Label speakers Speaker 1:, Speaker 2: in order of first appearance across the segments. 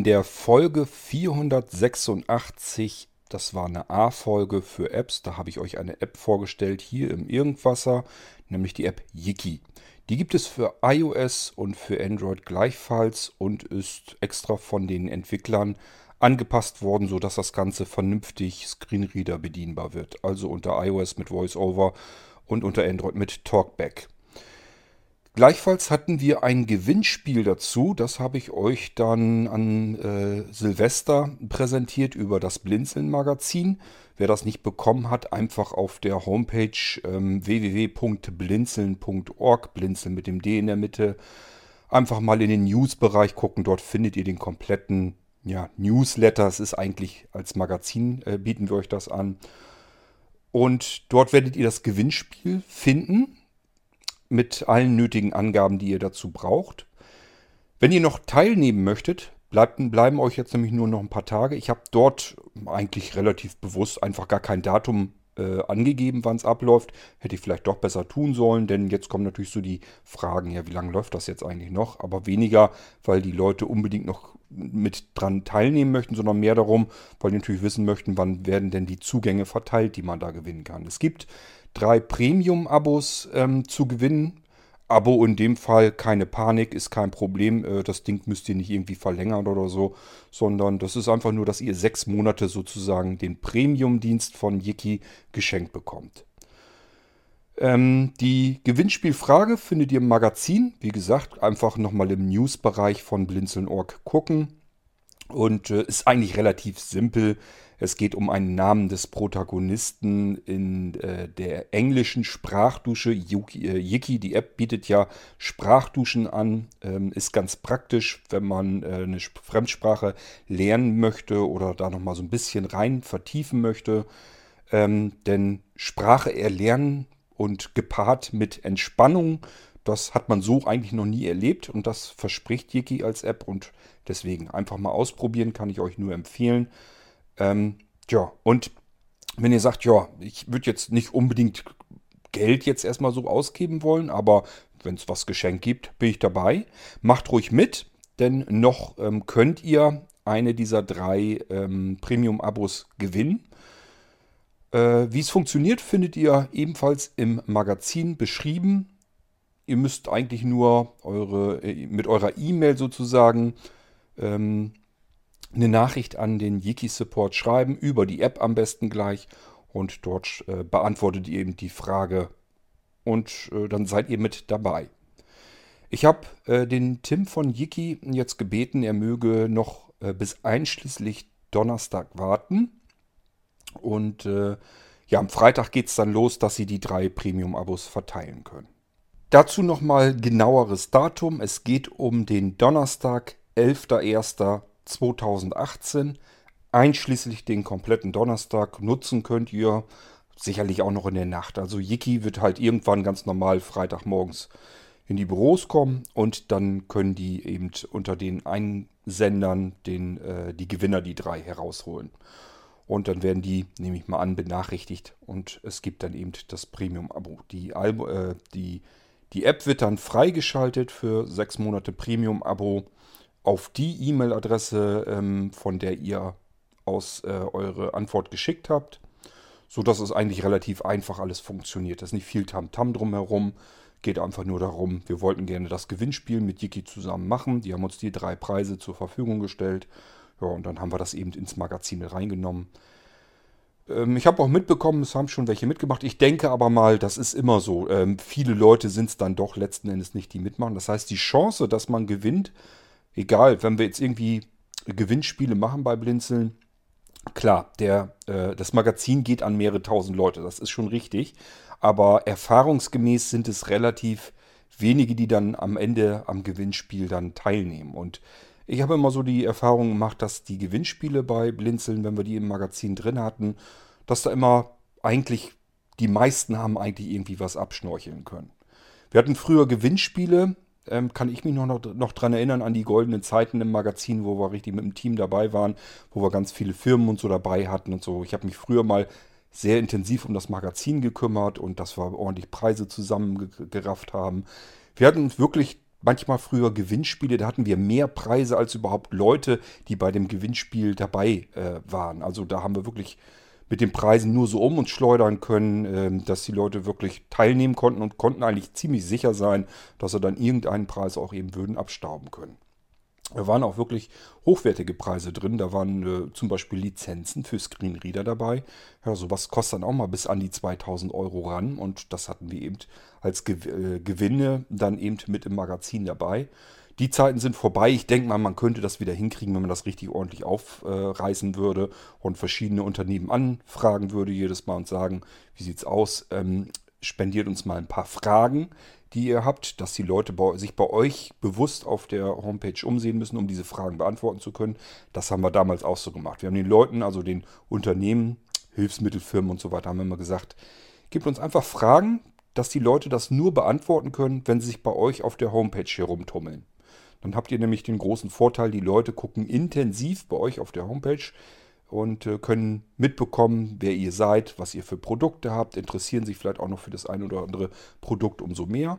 Speaker 1: In der Folge 486, das war eine A-Folge für Apps, da habe ich euch eine App vorgestellt hier im Irgendwasser, nämlich die App Yiki. Die gibt es für iOS und für Android gleichfalls und ist extra von den Entwicklern angepasst worden, sodass das Ganze vernünftig Screenreader bedienbar wird. Also unter iOS mit VoiceOver und unter Android mit Talkback. Gleichfalls hatten wir ein Gewinnspiel dazu. Das habe ich euch dann an äh, Silvester präsentiert über das Blinzeln-Magazin. Wer das nicht bekommen hat, einfach auf der Homepage ähm, www.blinzeln.org, blinzeln mit dem D in der Mitte, einfach mal in den News-Bereich gucken. Dort findet ihr den kompletten ja, Newsletter. Es ist eigentlich als Magazin, äh, bieten wir euch das an. Und dort werdet ihr das Gewinnspiel finden mit allen nötigen Angaben, die ihr dazu braucht. Wenn ihr noch teilnehmen möchtet, bleibt, bleiben euch jetzt nämlich nur noch ein paar Tage. Ich habe dort eigentlich relativ bewusst einfach gar kein Datum äh, angegeben, wann es abläuft. Hätte ich vielleicht doch besser tun sollen, denn jetzt kommen natürlich so die Fragen, ja, wie lange läuft das jetzt eigentlich noch? Aber weniger, weil die Leute unbedingt noch mit dran teilnehmen möchten, sondern mehr darum, weil die natürlich wissen möchten, wann werden denn die Zugänge verteilt, die man da gewinnen kann. Es gibt drei Premium-Abos ähm, zu gewinnen. Abo in dem Fall keine Panik, ist kein Problem. Äh, das Ding müsst ihr nicht irgendwie verlängern oder so, sondern das ist einfach nur, dass ihr sechs Monate sozusagen den Premium-Dienst von Yiki geschenkt bekommt. Ähm, die Gewinnspielfrage findet ihr im Magazin. Wie gesagt, einfach nochmal im News-Bereich von Blinzeln.org gucken. Und äh, ist eigentlich relativ simpel. Es geht um einen Namen des Protagonisten in äh, der englischen Sprachdusche. Yuki, äh, Yiki, die App bietet ja Sprachduschen an. Ähm, ist ganz praktisch, wenn man äh, eine Fremdsprache lernen möchte oder da nochmal so ein bisschen rein vertiefen möchte. Ähm, denn Sprache erlernen und gepaart mit Entspannung, das hat man so eigentlich noch nie erlebt und das verspricht Yiki als App und deswegen einfach mal ausprobieren, kann ich euch nur empfehlen. Ähm, ja, und wenn ihr sagt, ja, ich würde jetzt nicht unbedingt Geld jetzt erstmal so ausgeben wollen, aber wenn es was geschenkt gibt, bin ich dabei. Macht ruhig mit, denn noch ähm, könnt ihr eine dieser drei ähm, Premium-Abos gewinnen. Äh, wie es funktioniert, findet ihr ebenfalls im Magazin beschrieben. Ihr müsst eigentlich nur eure, äh, mit eurer E-Mail sozusagen ähm, eine Nachricht an den Yiki-Support schreiben, über die App am besten gleich. Und dort äh, beantwortet ihr eben die Frage und äh, dann seid ihr mit dabei. Ich habe äh, den Tim von Yiki jetzt gebeten, er möge noch äh, bis einschließlich Donnerstag warten. Und äh, ja, am Freitag geht es dann los, dass sie die drei Premium-Abos verteilen können. Dazu nochmal genaueres Datum. Es geht um den Donnerstag, 11.01. 2018, einschließlich den kompletten Donnerstag, nutzen könnt ihr sicherlich auch noch in der Nacht. Also Yiki wird halt irgendwann ganz normal Freitagmorgens in die Büros kommen und dann können die eben unter den Einsendern den, äh, die Gewinner, die drei, herausholen. Und dann werden die, nehme ich mal an, benachrichtigt und es gibt dann eben das Premium-Abo. Die, äh, die, die App wird dann freigeschaltet für sechs Monate Premium-Abo auf die E-Mail-Adresse, ähm, von der ihr aus äh, eure Antwort geschickt habt, sodass es eigentlich relativ einfach alles funktioniert. Da ist nicht viel Tamtam -Tam drumherum. Geht einfach nur darum, wir wollten gerne das Gewinnspiel mit Yiki zusammen machen. Die haben uns die drei Preise zur Verfügung gestellt. Ja, und dann haben wir das eben ins Magazin reingenommen. Ähm, ich habe auch mitbekommen, es haben schon welche mitgemacht. Ich denke aber mal, das ist immer so. Ähm, viele Leute sind es dann doch letzten Endes nicht, die mitmachen. Das heißt, die Chance, dass man gewinnt, egal, wenn wir jetzt irgendwie Gewinnspiele machen bei Blinzeln, klar, der, äh, das Magazin geht an mehrere tausend Leute, das ist schon richtig. Aber erfahrungsgemäß sind es relativ wenige, die dann am Ende am Gewinnspiel dann teilnehmen. Und ich habe immer so die Erfahrung gemacht, dass die Gewinnspiele bei Blinzeln, wenn wir die im Magazin drin hatten, dass da immer eigentlich die meisten haben eigentlich irgendwie was abschnorcheln können. Wir hatten früher Gewinnspiele, ähm, kann ich mich noch, noch, noch dran erinnern an die goldenen Zeiten im Magazin, wo wir richtig mit dem Team dabei waren, wo wir ganz viele Firmen und so dabei hatten und so. Ich habe mich früher mal sehr intensiv um das Magazin gekümmert und dass wir ordentlich Preise zusammengerafft haben. Wir hatten wirklich manchmal früher Gewinnspiele, da hatten wir mehr Preise als überhaupt Leute, die bei dem Gewinnspiel dabei äh, waren. Also da haben wir wirklich mit den Preisen nur so um uns schleudern können, äh, dass die Leute wirklich teilnehmen konnten und konnten eigentlich ziemlich sicher sein, dass sie dann irgendeinen Preis auch eben würden abstauben können. Da waren auch wirklich hochwertige Preise drin. Da waren äh, zum Beispiel Lizenzen für Screenreader dabei. Ja, sowas kostet dann auch mal bis an die 2000 Euro ran. Und das hatten wir eben als Ge äh, Gewinne dann eben mit im Magazin dabei. Die Zeiten sind vorbei. Ich denke mal, man könnte das wieder hinkriegen, wenn man das richtig ordentlich aufreißen würde und verschiedene Unternehmen anfragen würde jedes Mal und sagen, wie sieht's aus? Ähm, spendiert uns mal ein paar Fragen die ihr habt, dass die Leute bei, sich bei euch bewusst auf der Homepage umsehen müssen, um diese Fragen beantworten zu können. Das haben wir damals auch so gemacht. Wir haben den Leuten, also den Unternehmen, Hilfsmittelfirmen und so weiter, haben wir immer gesagt, gebt uns einfach Fragen, dass die Leute das nur beantworten können, wenn sie sich bei euch auf der Homepage herumtummeln. Dann habt ihr nämlich den großen Vorteil, die Leute gucken intensiv bei euch auf der Homepage und äh, können mitbekommen, wer ihr seid, was ihr für Produkte habt, interessieren sich vielleicht auch noch für das ein oder andere Produkt umso mehr.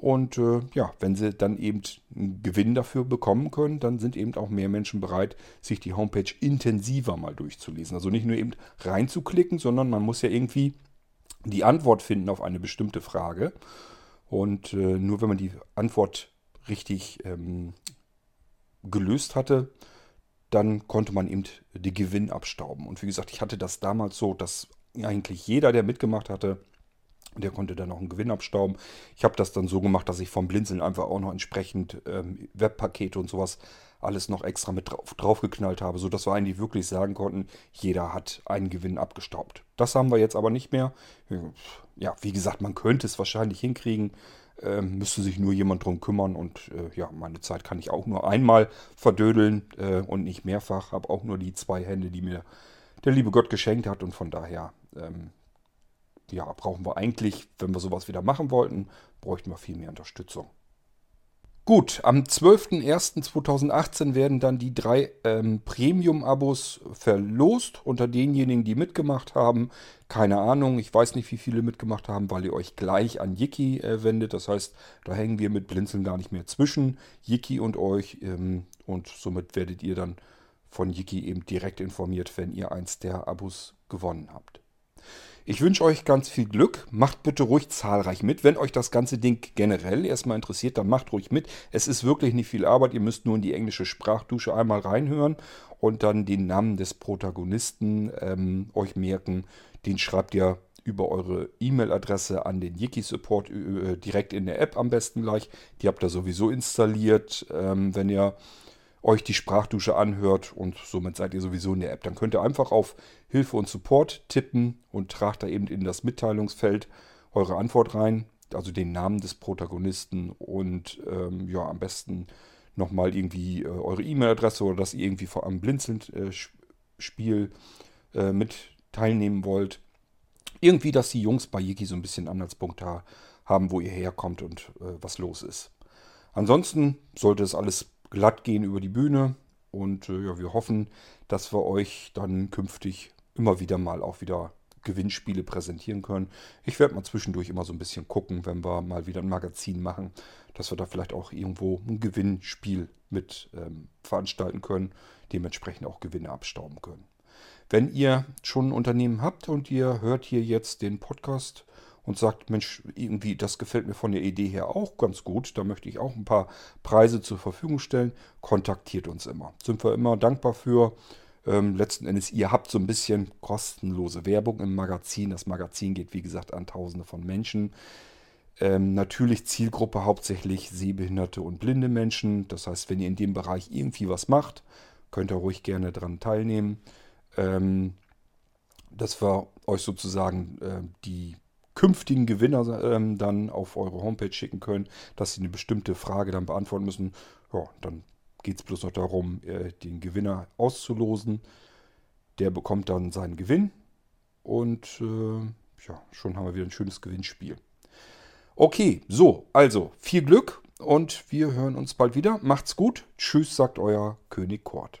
Speaker 1: Und äh, ja, wenn sie dann eben einen Gewinn dafür bekommen können, dann sind eben auch mehr Menschen bereit, sich die Homepage intensiver mal durchzulesen. Also nicht nur eben reinzuklicken, sondern man muss ja irgendwie die Antwort finden auf eine bestimmte Frage. Und äh, nur wenn man die Antwort richtig ähm, gelöst hatte, dann konnte man eben die Gewinn abstauben. Und wie gesagt, ich hatte das damals so, dass eigentlich jeder, der mitgemacht hatte, der konnte dann auch einen Gewinn abstauben. Ich habe das dann so gemacht, dass ich vom Blinzeln einfach auch noch entsprechend ähm, Webpakete und sowas alles noch extra mit drauf, draufgeknallt habe, sodass wir eigentlich wirklich sagen konnten, jeder hat einen Gewinn abgestaubt. Das haben wir jetzt aber nicht mehr. Ja, wie gesagt, man könnte es wahrscheinlich hinkriegen. Ähm, müsste sich nur jemand drum kümmern und äh, ja, meine Zeit kann ich auch nur einmal verdödeln äh, und nicht mehrfach. Habe auch nur die zwei Hände, die mir der liebe Gott geschenkt hat und von daher ähm, ja, brauchen wir eigentlich, wenn wir sowas wieder machen wollten, bräuchten wir viel mehr Unterstützung. Gut, am 12.01.2018 werden dann die drei ähm, Premium-Abos verlost unter denjenigen, die mitgemacht haben. Keine Ahnung, ich weiß nicht, wie viele mitgemacht haben, weil ihr euch gleich an Yiki äh, wendet. Das heißt, da hängen wir mit Blinzeln gar nicht mehr zwischen Yiki und euch. Ähm, und somit werdet ihr dann von Yiki eben direkt informiert, wenn ihr eins der Abos gewonnen habt. Ich wünsche euch ganz viel Glück. Macht bitte ruhig zahlreich mit. Wenn euch das ganze Ding generell erstmal interessiert, dann macht ruhig mit. Es ist wirklich nicht viel Arbeit. Ihr müsst nur in die englische Sprachdusche einmal reinhören und dann den Namen des Protagonisten ähm, euch merken. Den schreibt ihr über eure E-Mail-Adresse an den Yiki-Support äh, direkt in der App am besten gleich. Die habt ihr sowieso installiert. Ähm, wenn ihr euch die Sprachdusche anhört und somit seid ihr sowieso in der App. Dann könnt ihr einfach auf Hilfe und Support tippen und tragt da eben in das Mitteilungsfeld eure Antwort rein, also den Namen des Protagonisten und ähm, ja, am besten nochmal irgendwie äh, eure E-Mail-Adresse oder dass ihr irgendwie vor einem Blinzeln-Spiel äh, äh, mit teilnehmen wollt. Irgendwie, dass die Jungs bei Yiki so ein bisschen Anhaltspunkte haben, wo ihr herkommt und äh, was los ist. Ansonsten sollte es alles glatt gehen über die Bühne. Und äh, ja, wir hoffen, dass wir euch dann künftig immer wieder mal auch wieder Gewinnspiele präsentieren können. Ich werde mal zwischendurch immer so ein bisschen gucken, wenn wir mal wieder ein Magazin machen, dass wir da vielleicht auch irgendwo ein Gewinnspiel mit ähm, veranstalten können, dementsprechend auch Gewinne abstauben können. Wenn ihr schon ein Unternehmen habt und ihr hört hier jetzt den Podcast, und sagt, Mensch, irgendwie, das gefällt mir von der Idee her auch ganz gut, da möchte ich auch ein paar Preise zur Verfügung stellen, kontaktiert uns immer. Sind wir immer dankbar für. Ähm, letzten Endes, ihr habt so ein bisschen kostenlose Werbung im Magazin. Das Magazin geht, wie gesagt, an Tausende von Menschen. Ähm, natürlich Zielgruppe hauptsächlich sehbehinderte und blinde Menschen. Das heißt, wenn ihr in dem Bereich irgendwie was macht, könnt ihr ruhig gerne daran teilnehmen. Ähm, dass wir euch sozusagen äh, die künftigen Gewinner ähm, dann auf eure Homepage schicken können, dass sie eine bestimmte Frage dann beantworten müssen. Ja, dann geht es bloß noch darum, äh, den Gewinner auszulosen. Der bekommt dann seinen Gewinn und äh, ja, schon haben wir wieder ein schönes Gewinnspiel. Okay, so, also viel Glück und wir hören uns bald wieder. Macht's gut. Tschüss, sagt euer König Kort.